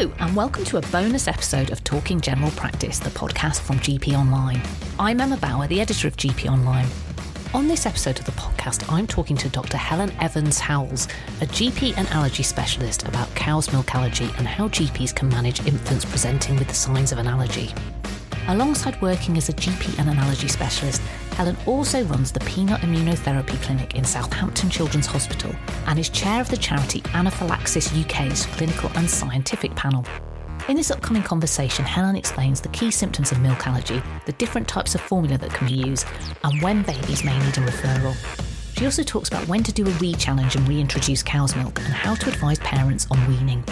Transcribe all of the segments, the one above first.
Hello, and welcome to a bonus episode of Talking General Practice, the podcast from GP Online. I'm Emma Bower, the editor of GP Online. On this episode of the podcast, I'm talking to Dr. Helen Evans Howells, a GP and allergy specialist, about cow's milk allergy and how GPs can manage infants presenting with the signs of an allergy. Alongside working as a GP and an allergy specialist, Helen also runs the Peanut Immunotherapy Clinic in Southampton Children's Hospital and is chair of the charity Anaphylaxis UK's clinical and scientific panel. In this upcoming conversation, Helen explains the key symptoms of milk allergy, the different types of formula that can be used, and when babies may need a referral. She also talks about when to do a re challenge and reintroduce cow's milk and how to advise parents on weaning.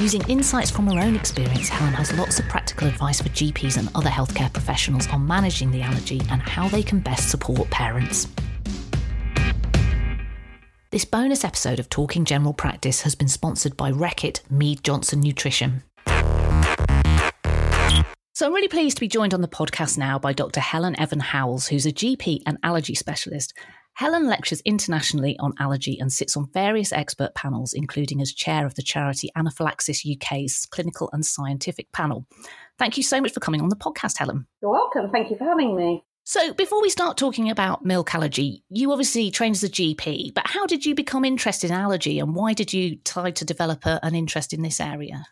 Using insights from her own experience, Helen has lots of practical advice for GPs and other healthcare professionals on managing the allergy and how they can best support parents. This bonus episode of Talking General Practice has been sponsored by Reckitt Mead Johnson Nutrition. So I'm really pleased to be joined on the podcast now by Dr. Helen Evan Howells, who's a GP and allergy specialist Helen lectures internationally on allergy and sits on various expert panels, including as chair of the charity Anaphylaxis UK's clinical and scientific panel. Thank you so much for coming on the podcast, Helen. You're welcome. Thank you for having me. So, before we start talking about milk allergy, you obviously trained as a GP, but how did you become interested in allergy and why did you try to develop a, an interest in this area?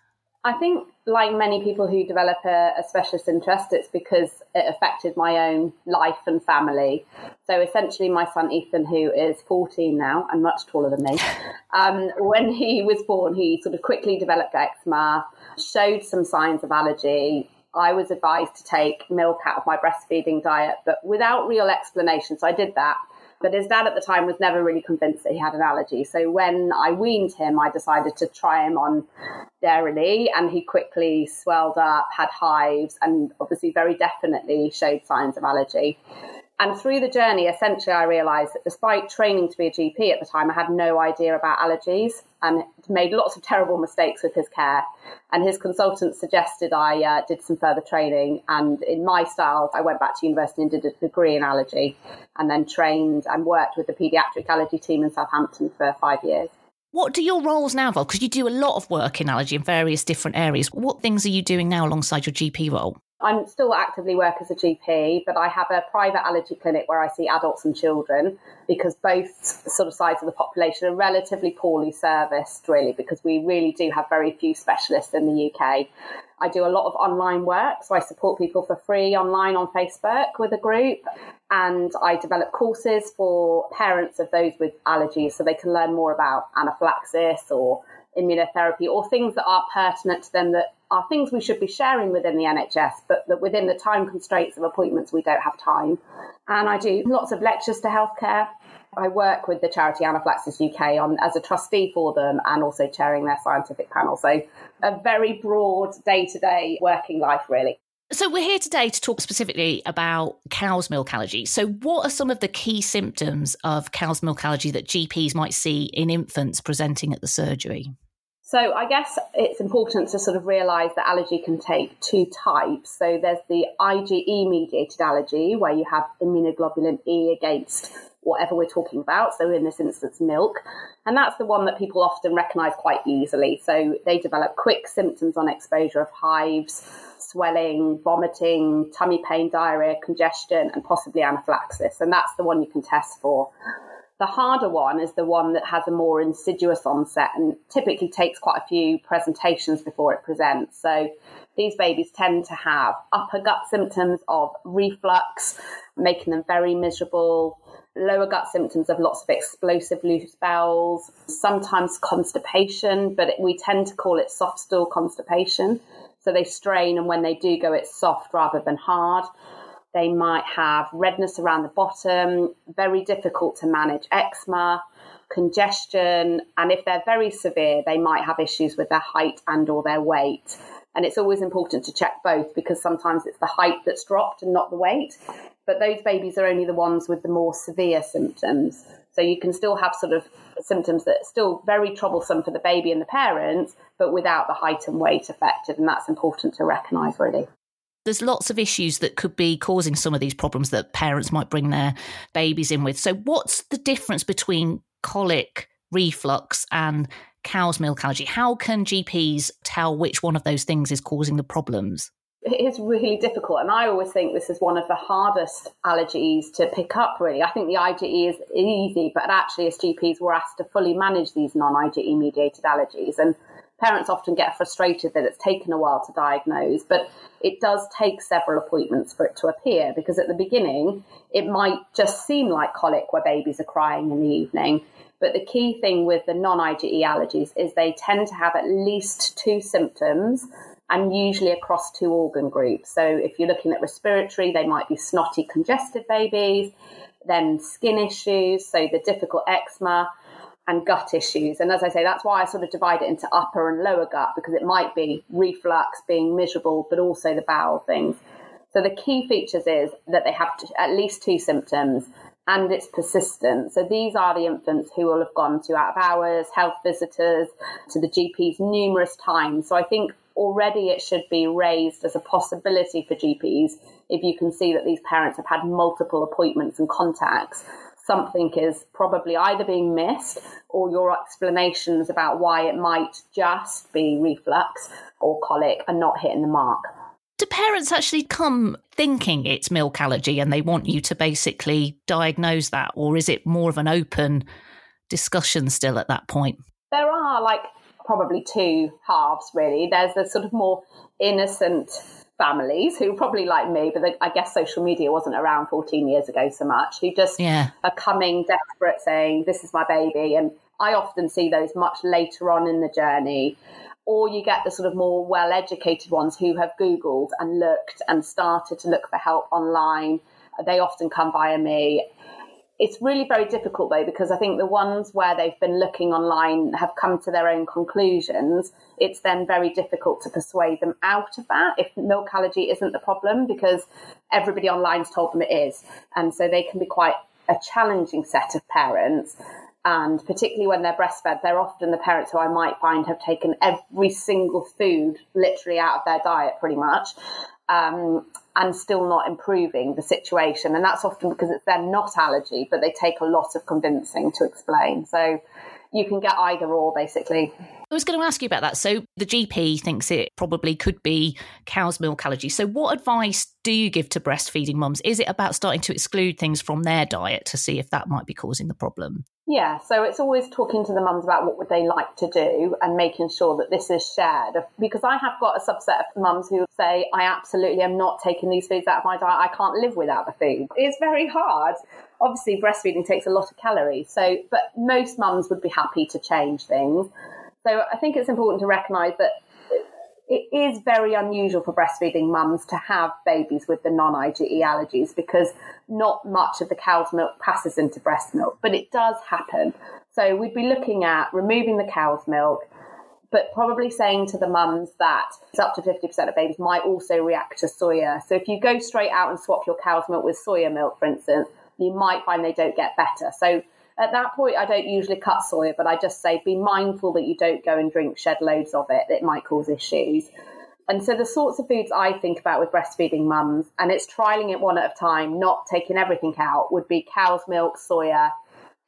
I think, like many people who develop a, a, specialist interest, it's because it affected my own life and family. So, essentially, my son Ethan, who is 14 now and much taller than me, um, when he was born, he sort of quickly developed eczema, showed some signs of allergy. I was advised to take milk out of my breastfeeding diet, but without real explanation. So, I did that. But his dad at the time was never really convinced that he had an allergy. So when I weaned him, I decided to try him on Dairy, and he quickly swelled up, had hives, and obviously very definitely showed signs of allergy. And through the journey, essentially, I realized that despite training to be a GP at the time, I had no idea about allergies and made lots of terrible mistakes with his care. And his consultant suggested I uh, did some further training. And in my style, I went back to university and did a degree in allergy and then trained and worked with the paediatric allergy team in Southampton for five years. What do your roles now involve? Because you do a lot of work in allergy in various different areas. What things are you doing now alongside your GP role? I'm still actively work as a GP, but I have a private allergy clinic where I see adults and children because both sort of sides of the population are relatively poorly serviced, really, because we really do have very few specialists in the UK. I do a lot of online work, so I support people for free online on Facebook with a group, and I develop courses for parents of those with allergies so they can learn more about anaphylaxis or immunotherapy or things that are pertinent to them that are things we should be sharing within the NHS, but that within the time constraints of appointments, we don't have time. And I do lots of lectures to healthcare. I work with the charity Anaphylaxis UK on as a trustee for them and also chairing their scientific panel. So a very broad day to day working life, really. So, we're here today to talk specifically about cow's milk allergy. So, what are some of the key symptoms of cow's milk allergy that GPs might see in infants presenting at the surgery? So I guess it's important to sort of realise that allergy can take two types. So there's the IgE mediated allergy, where you have immunoglobulin E against whatever we're talking about. So in this instance, milk. And that's the one that people often recognise quite easily. So they develop quick symptoms on exposure of hives, swelling, vomiting, tummy pain, diarrhea, congestion, and possibly anaphylaxis. And that's the one you can test for. The harder one is the one that has a more insidious onset and typically takes quite a few presentations before it presents. So these babies tend to have upper gut symptoms of reflux, making them very miserable, lower gut symptoms of lots of explosive loose bowels, sometimes constipation, but we tend to call it soft stool constipation. So they strain, and when they do go, it's soft rather than hard. They might have redness around the bottom, very difficult to manage eczema, congestion, and if they're very severe, they might have issues with their height and or their weight. And it's always important to check both because sometimes it's the height that's dropped and not the weight. But those babies are only the ones with the more severe symptoms. So you can still have sort of symptoms that are still very troublesome for the baby and the parents, but without the height and weight affected. And that's important to recognise, really there's lots of issues that could be causing some of these problems that parents might bring their babies in with. So, what's the difference between colic, reflux, and cow's milk allergy. How can GPs tell which one of those things is causing the problems? It is really difficult. And I always think this is one of the hardest allergies to pick up, really. I think the IgE is easy, but actually, as GPs, we're asked to fully manage these non IgE mediated allergies. And parents often get frustrated that it's taken a while to diagnose, but it does take several appointments for it to appear because at the beginning, it might just seem like colic where babies are crying in the evening. But the key thing with the non IgE allergies is they tend to have at least two symptoms and usually across two organ groups. So if you're looking at respiratory, they might be snotty, congested babies, then skin issues, so the difficult eczema and gut issues. And as I say, that's why I sort of divide it into upper and lower gut because it might be reflux, being miserable, but also the bowel things. So the key features is that they have at least two symptoms and it's persistent. So these are the infants who will have gone to out of hours, health visitors, to the GPs numerous times. So I think already it should be raised as a possibility for GPs if you can see that these parents have had multiple appointments and contacts. Something is probably either being missed or your explanations about why it might just be reflux or colic are not hitting the mark. Do parents actually come thinking it's milk allergy and they want you to basically diagnose that, or is it more of an open discussion still at that point? There are like probably two halves, really. There's the sort of more innocent families who probably like me, but I guess social media wasn't around 14 years ago so much, who just yeah. are coming desperate saying, This is my baby. And I often see those much later on in the journey. Or you get the sort of more well educated ones who have Googled and looked and started to look for help online. They often come via me it's really very difficult though because I think the ones where they've been looking online have come to their own conclusions. It's then very difficult to persuade them out of that if milk allergy isn't the problem because everybody online's told them it is, and so they can be quite a challenging set of parents. And particularly when they're breastfed, they're often the parents who I might find have taken every single food literally out of their diet pretty much. Um, and still not improving the situation. And that's often because it's they're not allergy, but they take a lot of convincing to explain. So you can get either or basically. I was going to ask you about that. So the GP thinks it probably could be cow's milk allergy. So what advice do you give to breastfeeding mums? Is it about starting to exclude things from their diet to see if that might be causing the problem? Yeah, so it's always talking to the mums about what would they like to do and making sure that this is shared. Because I have got a subset of mums who say, I absolutely am not taking these foods out of my diet. I can't live without the food. It's very hard. Obviously, breastfeeding takes a lot of calories. So, but most mums would be happy to change things. So I think it's important to recognise that it is very unusual for breastfeeding mums to have babies with the non IgE allergies because not much of the cow's milk passes into breast milk, but it does happen. So we'd be looking at removing the cow's milk, but probably saying to the mums that it's up to 50% of babies might also react to soya. So if you go straight out and swap your cow's milk with soya milk, for instance, you might find they don't get better. So at that point, I don't usually cut soya, but I just say be mindful that you don't go and drink shed loads of it. It might cause issues. And so the sorts of foods I think about with breastfeeding mums, and it's trialing it one at a time, not taking everything out, would be cow's milk, soya,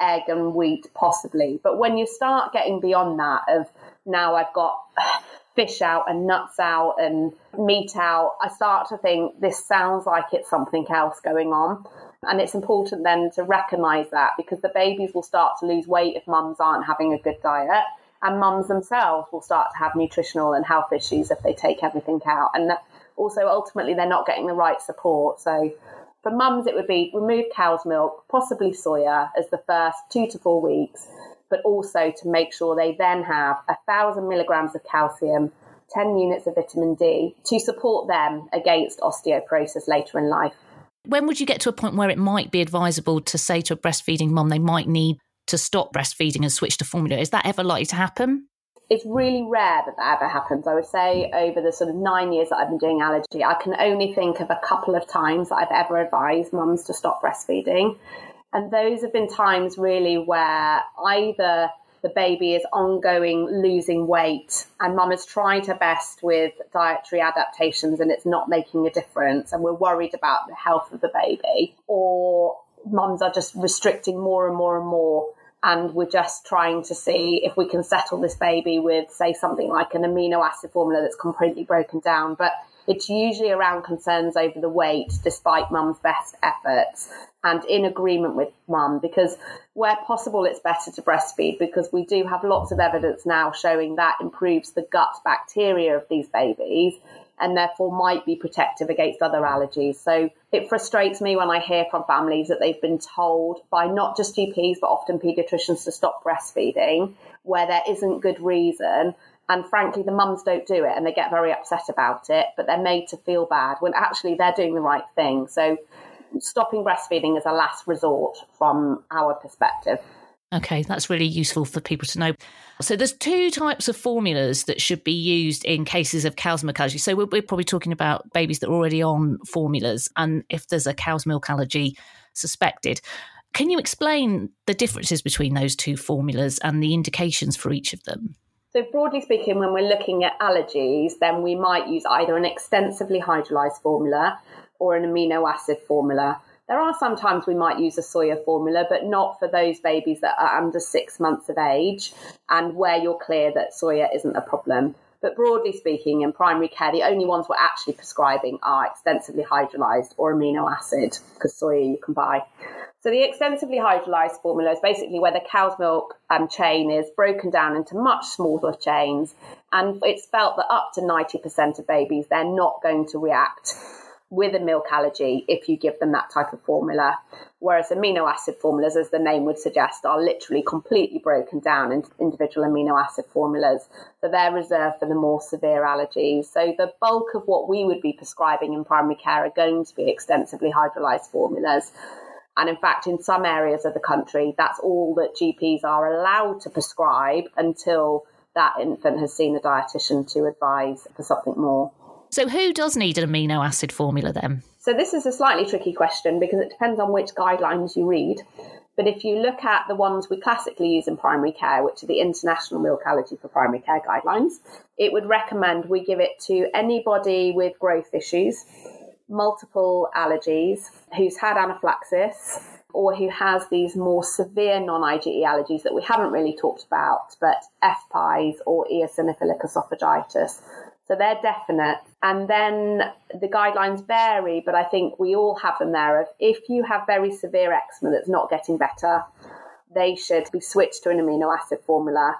egg, and wheat, possibly. But when you start getting beyond that, of now I've got fish out and nuts out and meat out, I start to think this sounds like it's something else going on. And it's important then to recognise that because the babies will start to lose weight if mums aren't having a good diet. And mums themselves will start to have nutritional and health issues if they take everything out. And also, ultimately, they're not getting the right support. So, for mums, it would be remove cow's milk, possibly soya, as the first two to four weeks, but also to make sure they then have a thousand milligrams of calcium, 10 units of vitamin D to support them against osteoporosis later in life. When would you get to a point where it might be advisable to say to a breastfeeding mum they might need to stop breastfeeding and switch to formula? Is that ever likely to happen? It's really rare that that ever happens. I would say over the sort of nine years that I've been doing allergy, I can only think of a couple of times that I've ever advised mums to stop breastfeeding. And those have been times really where either the baby is ongoing losing weight and mum has tried her best with dietary adaptations and it's not making a difference and we're worried about the health of the baby or mums are just restricting more and more and more and we're just trying to see if we can settle this baby with, say, something like an amino acid formula that's completely broken down. But it's usually around concerns over the weight, despite mum's best efforts and in agreement with mum, because where possible, it's better to breastfeed because we do have lots of evidence now showing that improves the gut bacteria of these babies and therefore might be protective against other allergies. So it frustrates me when I hear from families that they've been told by not just GPs, but often paediatricians to stop breastfeeding where there isn't good reason. And frankly, the mums don't do it and they get very upset about it, but they're made to feel bad when actually they're doing the right thing. So stopping breastfeeding is a last resort from our perspective. Okay, that's really useful for people to know. So there's two types of formulas that should be used in cases of cow's milk allergy. So we're, we're, probably talking about babies that are already on formulas, and if there's a cow's milk allergy suspected. Can you explain the differences between those two formulas and the indications for each of them? So, broadly speaking, when we're looking at allergies, then we might use either an extensively hydrolyzed formula or an amino acid formula. There are sometimes we might use a soya formula, but not for those babies that are under six months of age and where you're clear that soya isn't a problem. But broadly speaking, in primary care, the only ones we're actually prescribing are extensively hydrolyzed or amino acid, because soya you can buy. So the extensively hydrolyzed formula is basically where the cow's milk um, chain is broken down into much smaller chains, and it's felt that up to 90% of babies they're not going to react with a milk allergy if you give them that type of formula. Whereas amino acid formulas, as the name would suggest, are literally completely broken down into individual amino acid formulas. So they're reserved for the more severe allergies. So the bulk of what we would be prescribing in primary care are going to be extensively hydrolyzed formulas. And in fact, in some areas of the country, that's all that GPs are allowed to prescribe until that infant has seen a dietitian to advise for something more. So, who does need an amino acid formula then? So, this is a slightly tricky question because it depends on which guidelines you read. But if you look at the ones we classically use in primary care, which are the International Milk Allergy for Primary Care guidelines, it would recommend we give it to anybody with growth issues, multiple allergies, who's had anaphylaxis, or who has these more severe non IgE allergies that we haven't really talked about, but FPIES or eosinophilic esophagitis. So they're definite. And then the guidelines vary, but I think we all have them there if you have very severe eczema that's not getting better, they should be switched to an amino acid formula.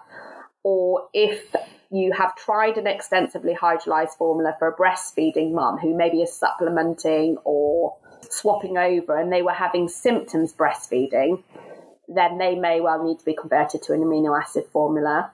Or if you have tried an extensively hydrolyzed formula for a breastfeeding mum who maybe is supplementing or swapping over and they were having symptoms breastfeeding, then they may well need to be converted to an amino acid formula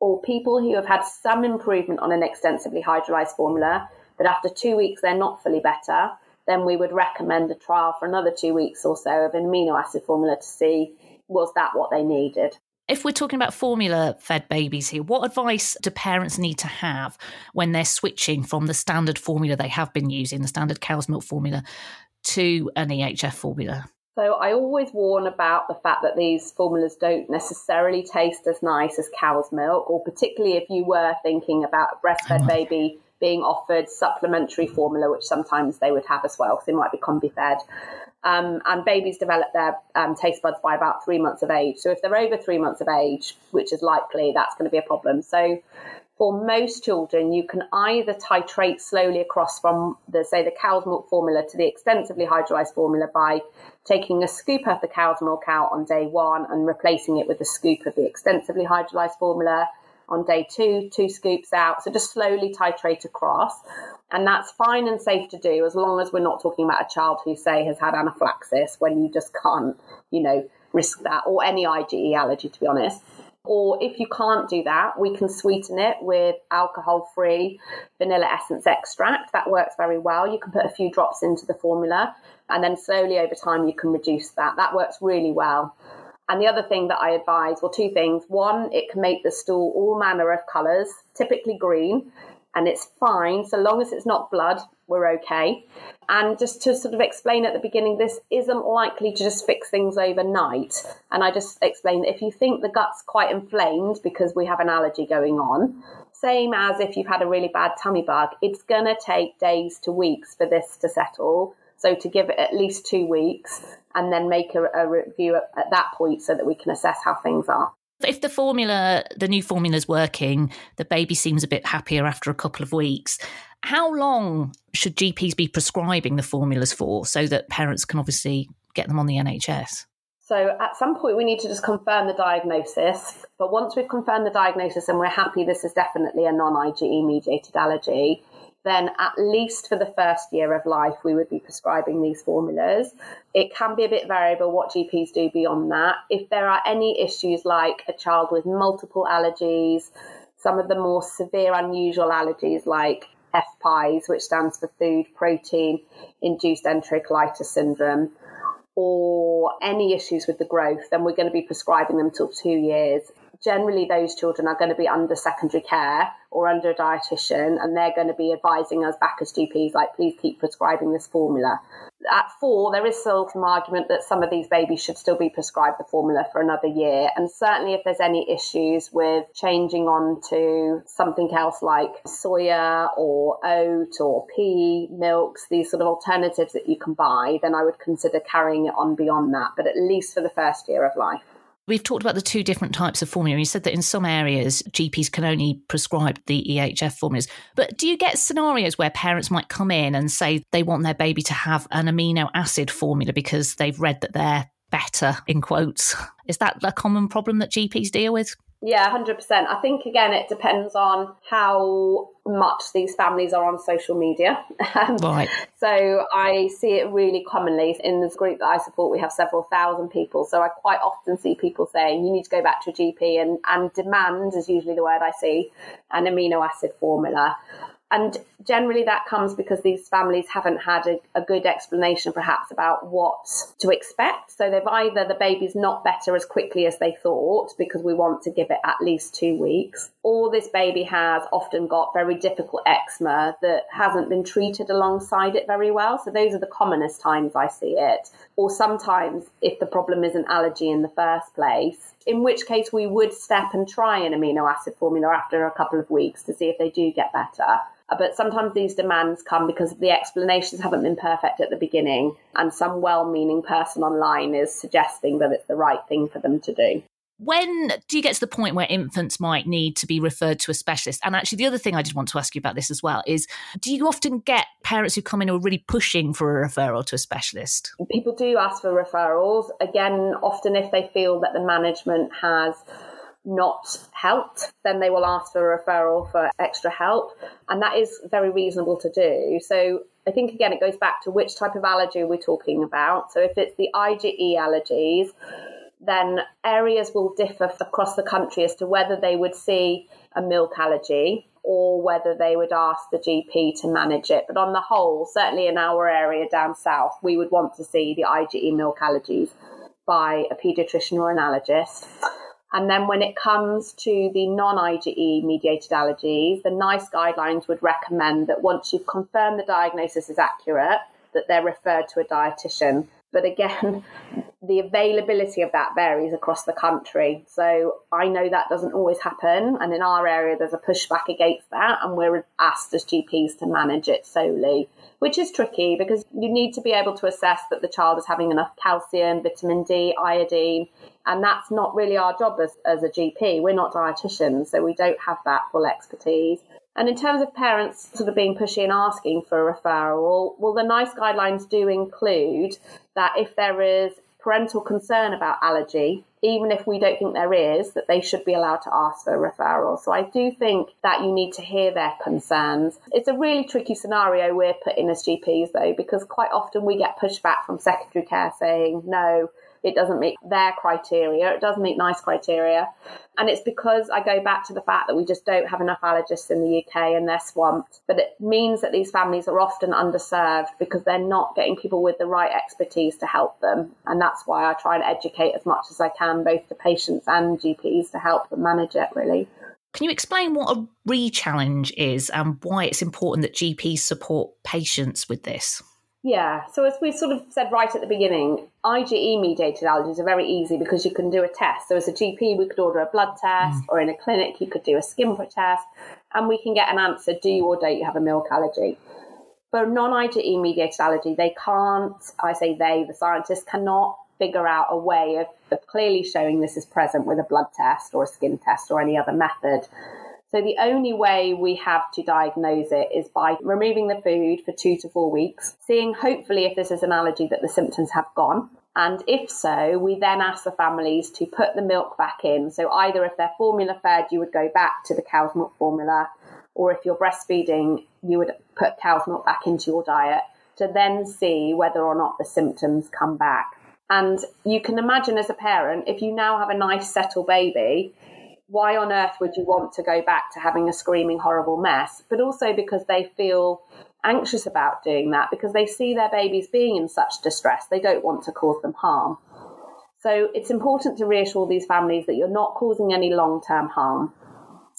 or people who have had some improvement on an extensively hydrolyzed formula, but after two weeks they're not fully better, then we would recommend a trial for another two weeks or so of an amino acid formula to see was that what they needed. If we're talking about formula fed babies here, what advice do parents need to have when they're switching from the standard formula they have been using, the standard cow's milk formula, to an EHF formula? So I always warn about the fact that these formulas don't necessarily taste as nice as cow's milk, or particularly if you were thinking about a breastfed oh baby being offered supplementary formula, which sometimes they would have as well, because they might be combi fed. Um, and babies develop their um, taste buds by about three months of age. So if they're over three months of age, which is likely, that's going to be a problem. So for most children, you can either titrate slowly across from the, say, the cow's milk formula to the extensively hydrolyzed formula by taking a scoop of the cow's milk out on day one and replacing it with a scoop of the extensively hydrolyzed formula. On day two, two scoops out. So just slowly titrate across. And that's fine and safe to do as long as we're not talking about a child who, say, has had anaphylaxis when you just can't, you know, risk that or any IgE allergy, to be honest. Or if you can't do that, we can sweeten it with alcohol free vanilla essence extract. That works very well. You can put a few drops into the formula and then slowly over time you can reduce that. That works really well. And the other thing that I advise, well, two things. One, it can make the stool all manner of colours, typically green, and it's fine so long as it's not blood we're okay. And just to sort of explain at the beginning, this isn't likely to just fix things overnight. And I just explained that if you think the gut's quite inflamed because we have an allergy going on, same as if you've had a really bad tummy bug, it's going to take days to weeks for this to settle. So to give it at least two weeks and then make a, a review at, at that point so that we can assess how things are. If the formula, the new formula is working, the baby seems a bit happier after a couple of weeks. How long should GPs be prescribing the formulas for so that parents can obviously get them on the NHS? So at some point, we need to just confirm the diagnosis. But once we've confirmed the diagnosis and we're happy this is definitely a non IgE mediated allergy, then at least for the first year of life, we would be prescribing these formulas. It can be a bit variable what GPs do beyond that. If there are any issues like a child with multiple allergies, some of the more severe, unusual allergies like FPIES, which stands for food protein induced enterocolitis syndrome, or any issues with the growth, then we're going to be prescribing them till two years. Generally, those children are going to be under secondary care or under a dietitian, and they're going to be advising us back as GPs, like, please keep prescribing this formula at four, there is still some argument that some of these babies should still be prescribed the formula for another year. And certainly, if there's any issues with changing on to something else like soya or oat or pea milks, these sort of alternatives that you can buy, then I would consider carrying it on beyond that, but at least for the first year of life. We've talked about the two different types of formula. You said that in some areas, GPs can only prescribe the EHF formulas. But do you get scenarios where parents might come in and say they want their baby to have an amino acid formula because they've read that they're better, in quotes? Is that a common problem that GPs deal with? Yeah, 100%. I think, again, it depends on how much these families are on social media. Um, right. So I see it really commonly in this group that I support. We have several thousand people. So I quite often see people saying, you need to go back to a GP and, and demand is usually the word I see, an amino acid formula. And generally, that comes because these families haven't had a, a, good explanation, perhaps, about what to expect. So they've either the baby's not better as quickly as they thought because we want to give it at least two weeks, or this baby has often got very difficult eczema that hasn't been treated alongside it very well. So those are the commonest times I see it. Or sometimes if the problem is an allergy in the first place, in which case we would step and try an amino acid formula after a couple of weeks to see if they do get better. Uh, but sometimes these demands come because the explanations haven't been perfect at the beginning, and some well meaning person online is suggesting that it's the right thing for them to do. When do you get to the point where infants might need to be referred to a specialist? And actually, the other thing I did want to ask you about this as well is do you often get parents who come in who are really pushing for a referral to a specialist? People do ask for referrals. Again, often if they feel that the management has not helped, then they will ask for a referral for extra help. And that is very reasonable to do. So I think, again, it goes back to which type of allergy we're talking about. So if it's the IgE allergies, then areas will differ across the country as to whether they would see a milk allergy or whether they would ask the GP to manage it. But on the whole, certainly in our area down south, we would want to see the IgE milk allergies by a paediatrician or an allergist. And then when it comes to the non IgE mediated allergies, the NICE guidelines would recommend that once you've confirmed the diagnosis is accurate, that they're referred to a dietitian. But again, the availability of that varies across the country. So I know that doesn't always happen. And in our area, there's a pushback against that. And we're asked as GPs to manage it solely, which is tricky because you need to be able to assess that the child is having enough calcium, vitamin D, iodine, and that's not really our job as, as a GP. We're not dietitians, so we don't have that full expertise. And in terms of parents sort of being pushy and asking for a referral, well, the NICE guidelines do include that if there is parental concern about allergy, even if we don't think there is, that they should be allowed to ask for a referral. So I do think that you need to hear their concerns. It's a really tricky scenario we're put in as GPs, though, because quite often we get pushback from secondary care saying, no, it doesn't meet their criteria. It doesn't meet NICE criteria. And it's because I go back to the fact that we just don't have enough allergists in the UK and they're swamped. But it means that these families are often underserved because they're not getting people with the right expertise to help them. And that's why I try and educate as much as I can, both the patients and GPs, to help them manage it, really. Can you explain what a re challenge is and why it's important that GPs support patients with this? Yeah, so as we sort of said right at the beginning, IgE mediated allergies are very easy because you can do a test. So as a GP, we could order a blood test, mm. or in a clinic, you could do a skin prick test, and we can get an answer do you or don't you have a milk allergy? For non IgE mediated allergy, they can't, I say they, the scientists cannot figure out a way of, of clearly showing this is present with a blood test or a skin test or any other method. So the only way we have to diagnose it is by removing the food for two to four weeks, seeing hopefully if this is an allergy that the symptoms have gone. And if so, we then ask the families to put the milk back in. So either if they're formula fed, you would go back to the cow's milk formula, or if you're breastfeeding, you would put cow's milk back into your diet to then see whether or not the symptoms come back. And you can imagine as a parent, if you now have a nice settle baby, why on earth would you want to go back to having a screaming, horrible mess? But also because they feel anxious about doing that because they see their babies being in such distress. They don't want to cause them harm. So it's important to reassure these families that you're not causing any long term harm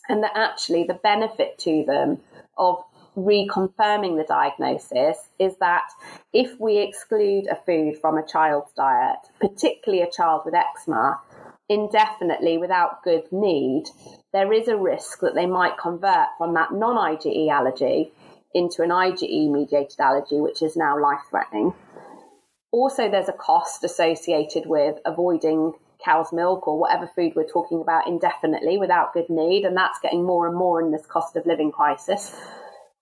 and that actually the benefit to them of reconfirming the diagnosis is that if we exclude a food from a child's diet, particularly a child with eczema, indefinitely without good need, there is a risk that they might convert from that non IgE allergy into an IgE mediated allergy, which is now life threatening. Also, there's a cost associated with avoiding cow's milk or whatever food we're talking about indefinitely without good need, and that's getting more and more in this cost of living crisis.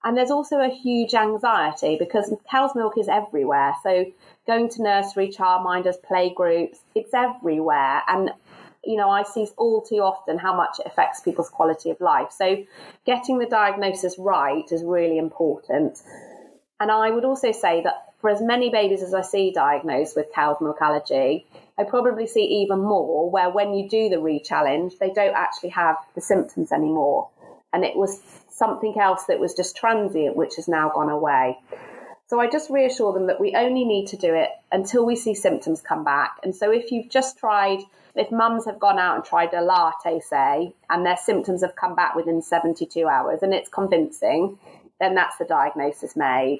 And there's also a huge anxiety because cow's milk is everywhere. So going to nursery, childminders, play groups, it's everywhere. And you know, I see all too often how much it affects people's quality of life. So, getting the diagnosis right is really important. And I would also say that for as many babies as I see diagnosed with cow's milk allergy, I probably see even more where when you do the re-challenge, they don't actually have the symptoms anymore. And it was something else that was just transient, which has now gone away. So I just reassure them that we only need to do it until we see symptoms come back. And so if you've just tried if mums have gone out and tried a latte, say, and their symptoms have come back within 72 hours and it's convincing, then that's the diagnosis made.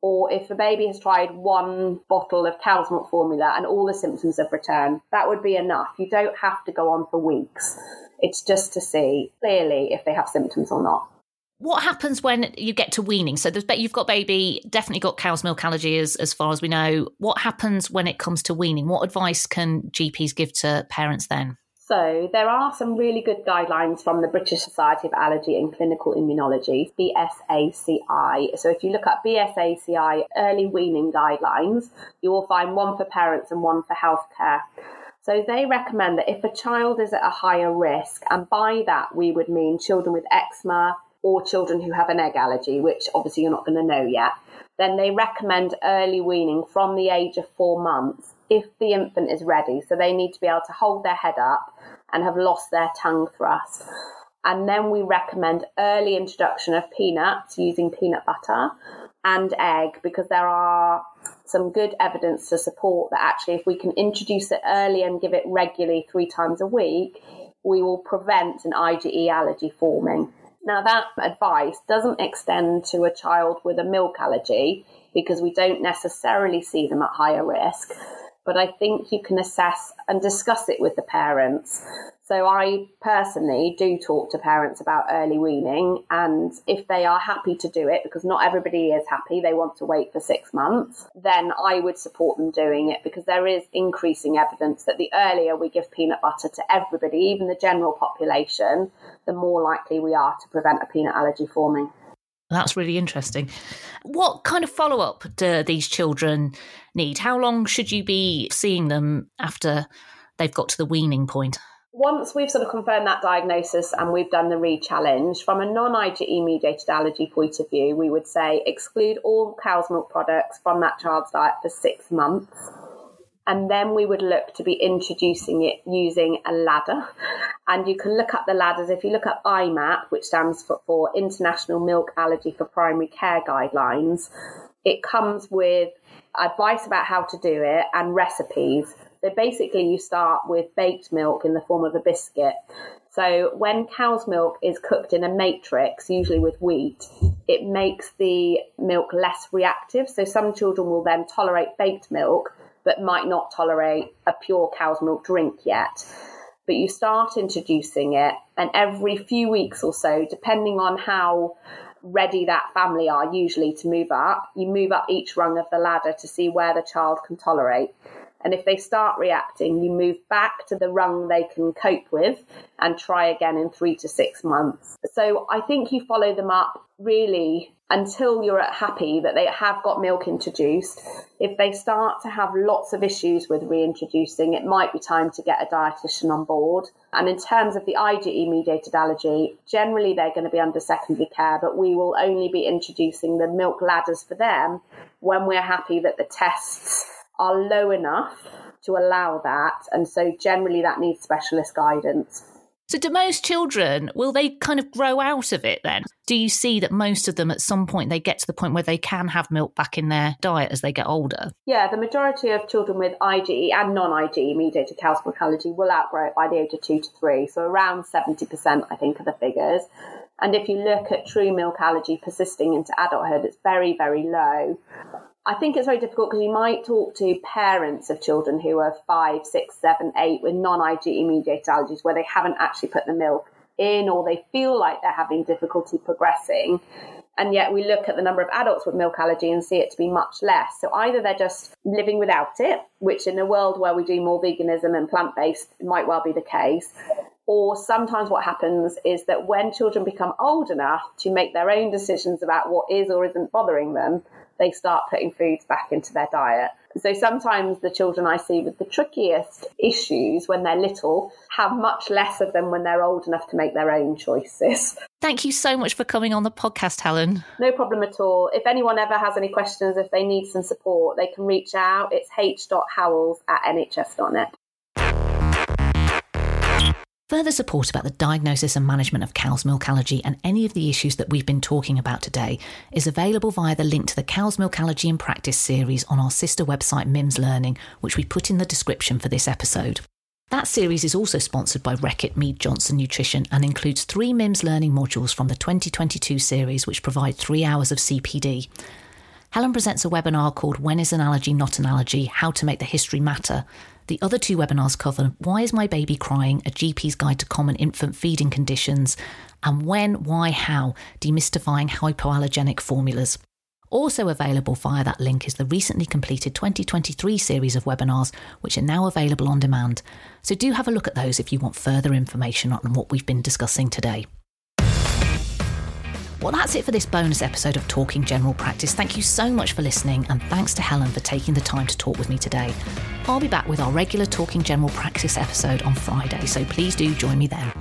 Or if a baby has tried one bottle of cow's milk formula and all the symptoms have returned, that would be enough. You don't have to go on for weeks. It's just to see clearly if they have symptoms or not. What happens when you get to weaning? So you've got baby, definitely got cow's milk allergy as, as far as we know. What happens when it comes to weaning? What advice can GPs give to parents then? So there are some really good guidelines from the British Society of Allergy and Clinical Immunology, BSACI. So if you look at BSACI early weaning guidelines, you will find one for parents and one for healthcare. So they recommend that if a child is at a higher risk, and by that we would mean children with eczema, or children who have an egg allergy, which obviously you're not going to know yet, then they recommend early weaning from the age of four months if the infant is ready. So they need to be able to hold their head up and have lost their tongue thrust. And then we recommend early introduction of peanuts using peanut butter and egg because there are some good evidence to support that actually if we can introduce it early and give it regularly three times a week, we will prevent an IgE allergy forming. Now, that advice doesn't extend to a child with a milk allergy because we don't necessarily see them at higher risk. But I think you can assess and discuss it with the parents so I personally do talk to parents about early weaning, and if they are happy to do it, because not everybody is happy, they want to wait for six months, then I would support them doing it because there is increasing evidence that the earlier we give peanut butter to everybody, even the general population, the more likely we are to prevent a peanut allergy forming. That's really interesting. What kind of follow up do these children need? How long should you be seeing them after they've got to the weaning point? Once we've sort of confirmed that diagnosis and we've done the re-challenge, from a non-IgE mediated allergy point of view, we would say exclude all cow's milk products from that child's diet for six months. And then we would look to be introducing it using a ladder. And you can look up the ladders. If you look up IMAP, which stands for, for International Milk Allergy for Primary Care Guidelines, it comes with advice about how to do it and recipes. So basically, you start with baked milk in the form of a biscuit. So when cow's milk is cooked in a matrix, usually with wheat, it makes the milk less reactive. So some children will then tolerate baked milk, but might not tolerate a pure cow's milk drink yet. But you start introducing it, and every few weeks or so, depending on how ready that family are usually to move up. You move up each rung of the ladder to see where the child can tolerate. And if they start reacting, you move back to the rung they can cope with and try again in three to six months. So I think you follow them up really until you're happy that they have got milk introduced. If they start to have lots of issues with reintroducing, it might be time to get a dietitian on board. And in terms of the IgE mediated allergy, generally they're going to be under secondary care, but we will only be introducing the milk ladders for them when we're happy that the tests are low enough to allow that. And so generally that needs specialist guidance. So, do most children, will they kind of grow out of it then? Do you see that most of them at some point they get to the point where they can have milk back in their diet as they get older? Yeah, the majority of children with IgE and non IgE mediated cow's milk allergy will outgrow it by the age of two to three. So, around 70%, I think, are the figures. And if you look at true milk allergy persisting into adulthood, it's very, very low. I think it's very difficult because you might talk to parents of children who are five, six, seven, eight with non IgE mediated allergies where they haven't actually put the milk in or they feel like they're having difficulty progressing. And yet we look at the number of adults with milk allergy and see it to be much less. So either they're just living without it, which in a world where we do more veganism and plant based might well be the case. Or sometimes what happens is that when children become old enough to make their own decisions about what is or isn't bothering them, they start putting foods back into their diet. So sometimes the children I see with the trickiest issues when they're little have much less of them when they're old enough to make their own choices. Thank you so much for coming on the podcast, Helen. No problem at all. If anyone ever has any questions, if they need some support, they can reach out. It's h.howells at nhs.net. Further support about the diagnosis and management of cow's milk allergy and any of the issues that we've been talking about today is available via the link to the Cow's Milk Allergy in Practice series on our sister website MIMS Learning, which we put in the description for this episode. That series is also sponsored by Reckitt Mead Johnson Nutrition and includes three MIMS learning modules from the 2022 series, which provide three hours of CPD. Helen presents a webinar called When is an Allergy Not an Allergy? How to Make the History Matter, the other two webinars cover Why is my baby crying? A GP's guide to common infant feeding conditions, and When, Why, How demystifying hypoallergenic formulas. Also available via that link is the recently completed 2023 series of webinars, which are now available on demand. So do have a look at those if you want further information on what we've been discussing today. Well, that's it for this bonus episode of Talking General Practice. Thank you so much for listening, and thanks to Helen for taking the time to talk with me today. I'll be back with our regular Talking General Practice episode on Friday, so please do join me then.